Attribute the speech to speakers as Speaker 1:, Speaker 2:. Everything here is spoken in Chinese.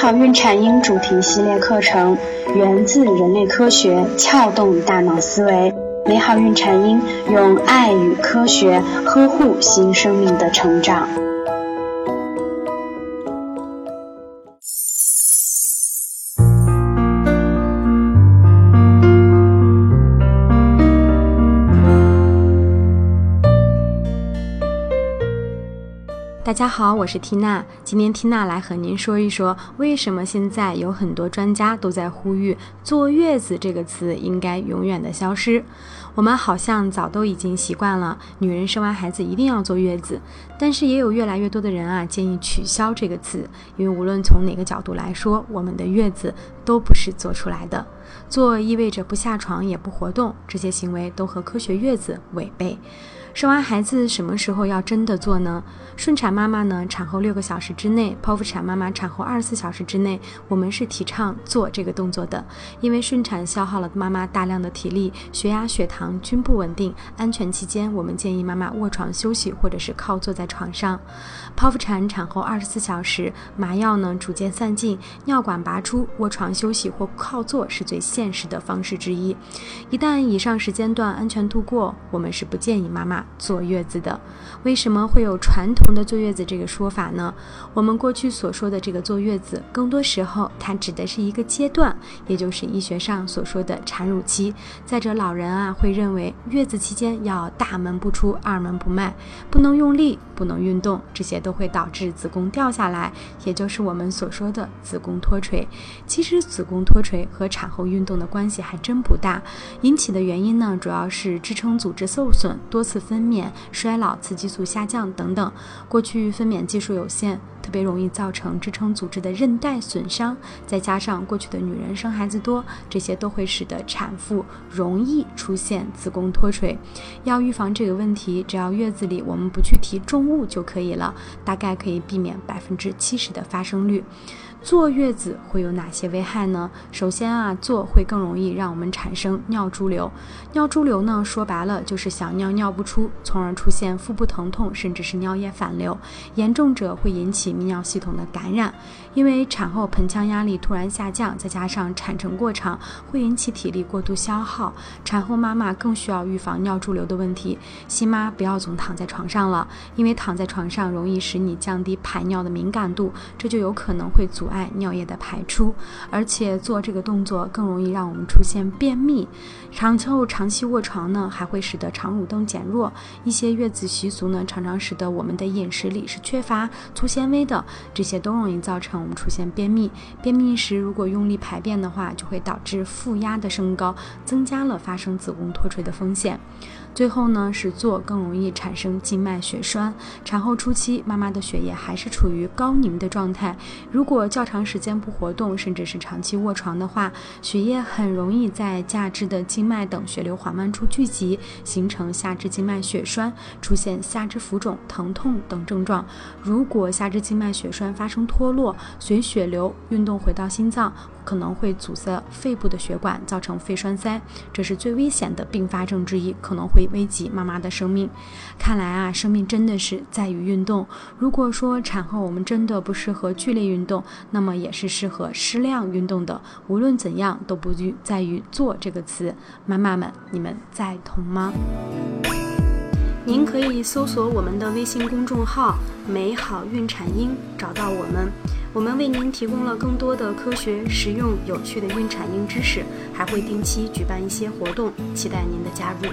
Speaker 1: 好孕产婴主题系列课程源自人类科学，撬动大脑思维。美好孕产婴用爱与科学呵护新生命的成长。
Speaker 2: 大家好，我是缇娜。今天缇娜来和您说一说，为什么现在有很多专家都在呼吁“坐月子”这个词应该永远的消失。我们好像早都已经习惯了，女人生完孩子一定要坐月子，但是也有越来越多的人啊建议取消这个词，因为无论从哪个角度来说，我们的月子都不是做出来的。坐意味着不下床也不活动，这些行为都和科学月子违背。生完孩子什么时候要真的做呢？顺产妈妈呢？产后六个小时之内，剖腹产妈妈产后二十四小时之内，我们是提倡做这个动作的，因为顺产消耗了妈妈大量的体力，血压、血糖均不稳定。安全期间，我们建议妈妈卧床休息，或者是靠坐在床上。剖腹产产后二十四小时，麻药呢逐渐散尽，尿管拔出，卧床休息或靠坐是最现实的方式之一。一旦以上时间段安全度过，我们是不建议妈妈。坐月子的，为什么会有传统的坐月子这个说法呢？我们过去所说的这个坐月子，更多时候它指的是一个阶段，也就是医学上所说的产乳期。再者，老人啊会认为月子期间要大门不出，二门不迈，不能用力，不能运动，这些都会导致子宫掉下来，也就是我们所说的子宫脱垂。其实子宫脱垂和产后运动的关系还真不大，引起的原因呢，主要是支撑组织受损，多次分。娩、衰老、雌激素下降等等，过去分娩技术有限，特别容易造成支撑组织的韧带损伤。再加上过去的女人生孩子多，这些都会使得产妇容易出现子宫脱垂。要预防这个问题，只要月子里我们不去提重物就可以了，大概可以避免百分之七十的发生率。坐月子会有哪些危害呢？首先啊，坐会更容易让我们产生尿潴留。尿潴留呢，说白了就是想尿尿不出，从而出现腹部疼痛，甚至是尿液反流。严重者会引起泌尿系统的感染。因为产后盆腔压力突然下降，再加上产程过长，会引起体力过度消耗。产后妈妈更需要预防尿潴留的问题。新妈不要总躺在床上了，因为躺在床上容易使你降低排尿的敏感度，这就有可能会阻。碍尿液的排出，而且做这个动作更容易让我们出现便秘。长后长期卧床呢，还会使得肠蠕动减弱。一些月子习俗呢，常常使得我们的饮食里是缺乏粗纤维的，这些都容易造成我们出现便秘。便秘时如果用力排便的话，就会导致腹压的升高，增加了发生子宫脱垂的风险。最后呢，是坐更容易产生静脉血栓。产后初期，妈妈的血液还是处于高凝的状态，如果较长时间不活动，甚至是长期卧床的话，血液很容易在下肢的静脉等血流缓慢处聚集，形成下肢静脉血栓，出现下肢浮肿、疼痛等症状。如果下肢静脉血栓发生脱落，随血流运动回到心脏。可能会阻塞肺部的血管，造成肺栓塞，这是最危险的并发症之一，可能会危及妈妈的生命。看来啊，生命真的是在于运动。如果说产后我们真的不适合剧烈运动，那么也是适合适量运动的。无论怎样，都不在于“做”这个词。妈妈们，你们赞同吗？您可以搜索我们的微信公众号“美好孕产婴”，找到我们。我们为您提供了更多的科学、实用、有趣的孕产婴知识，还会定期举办一些活动，期待您的加入。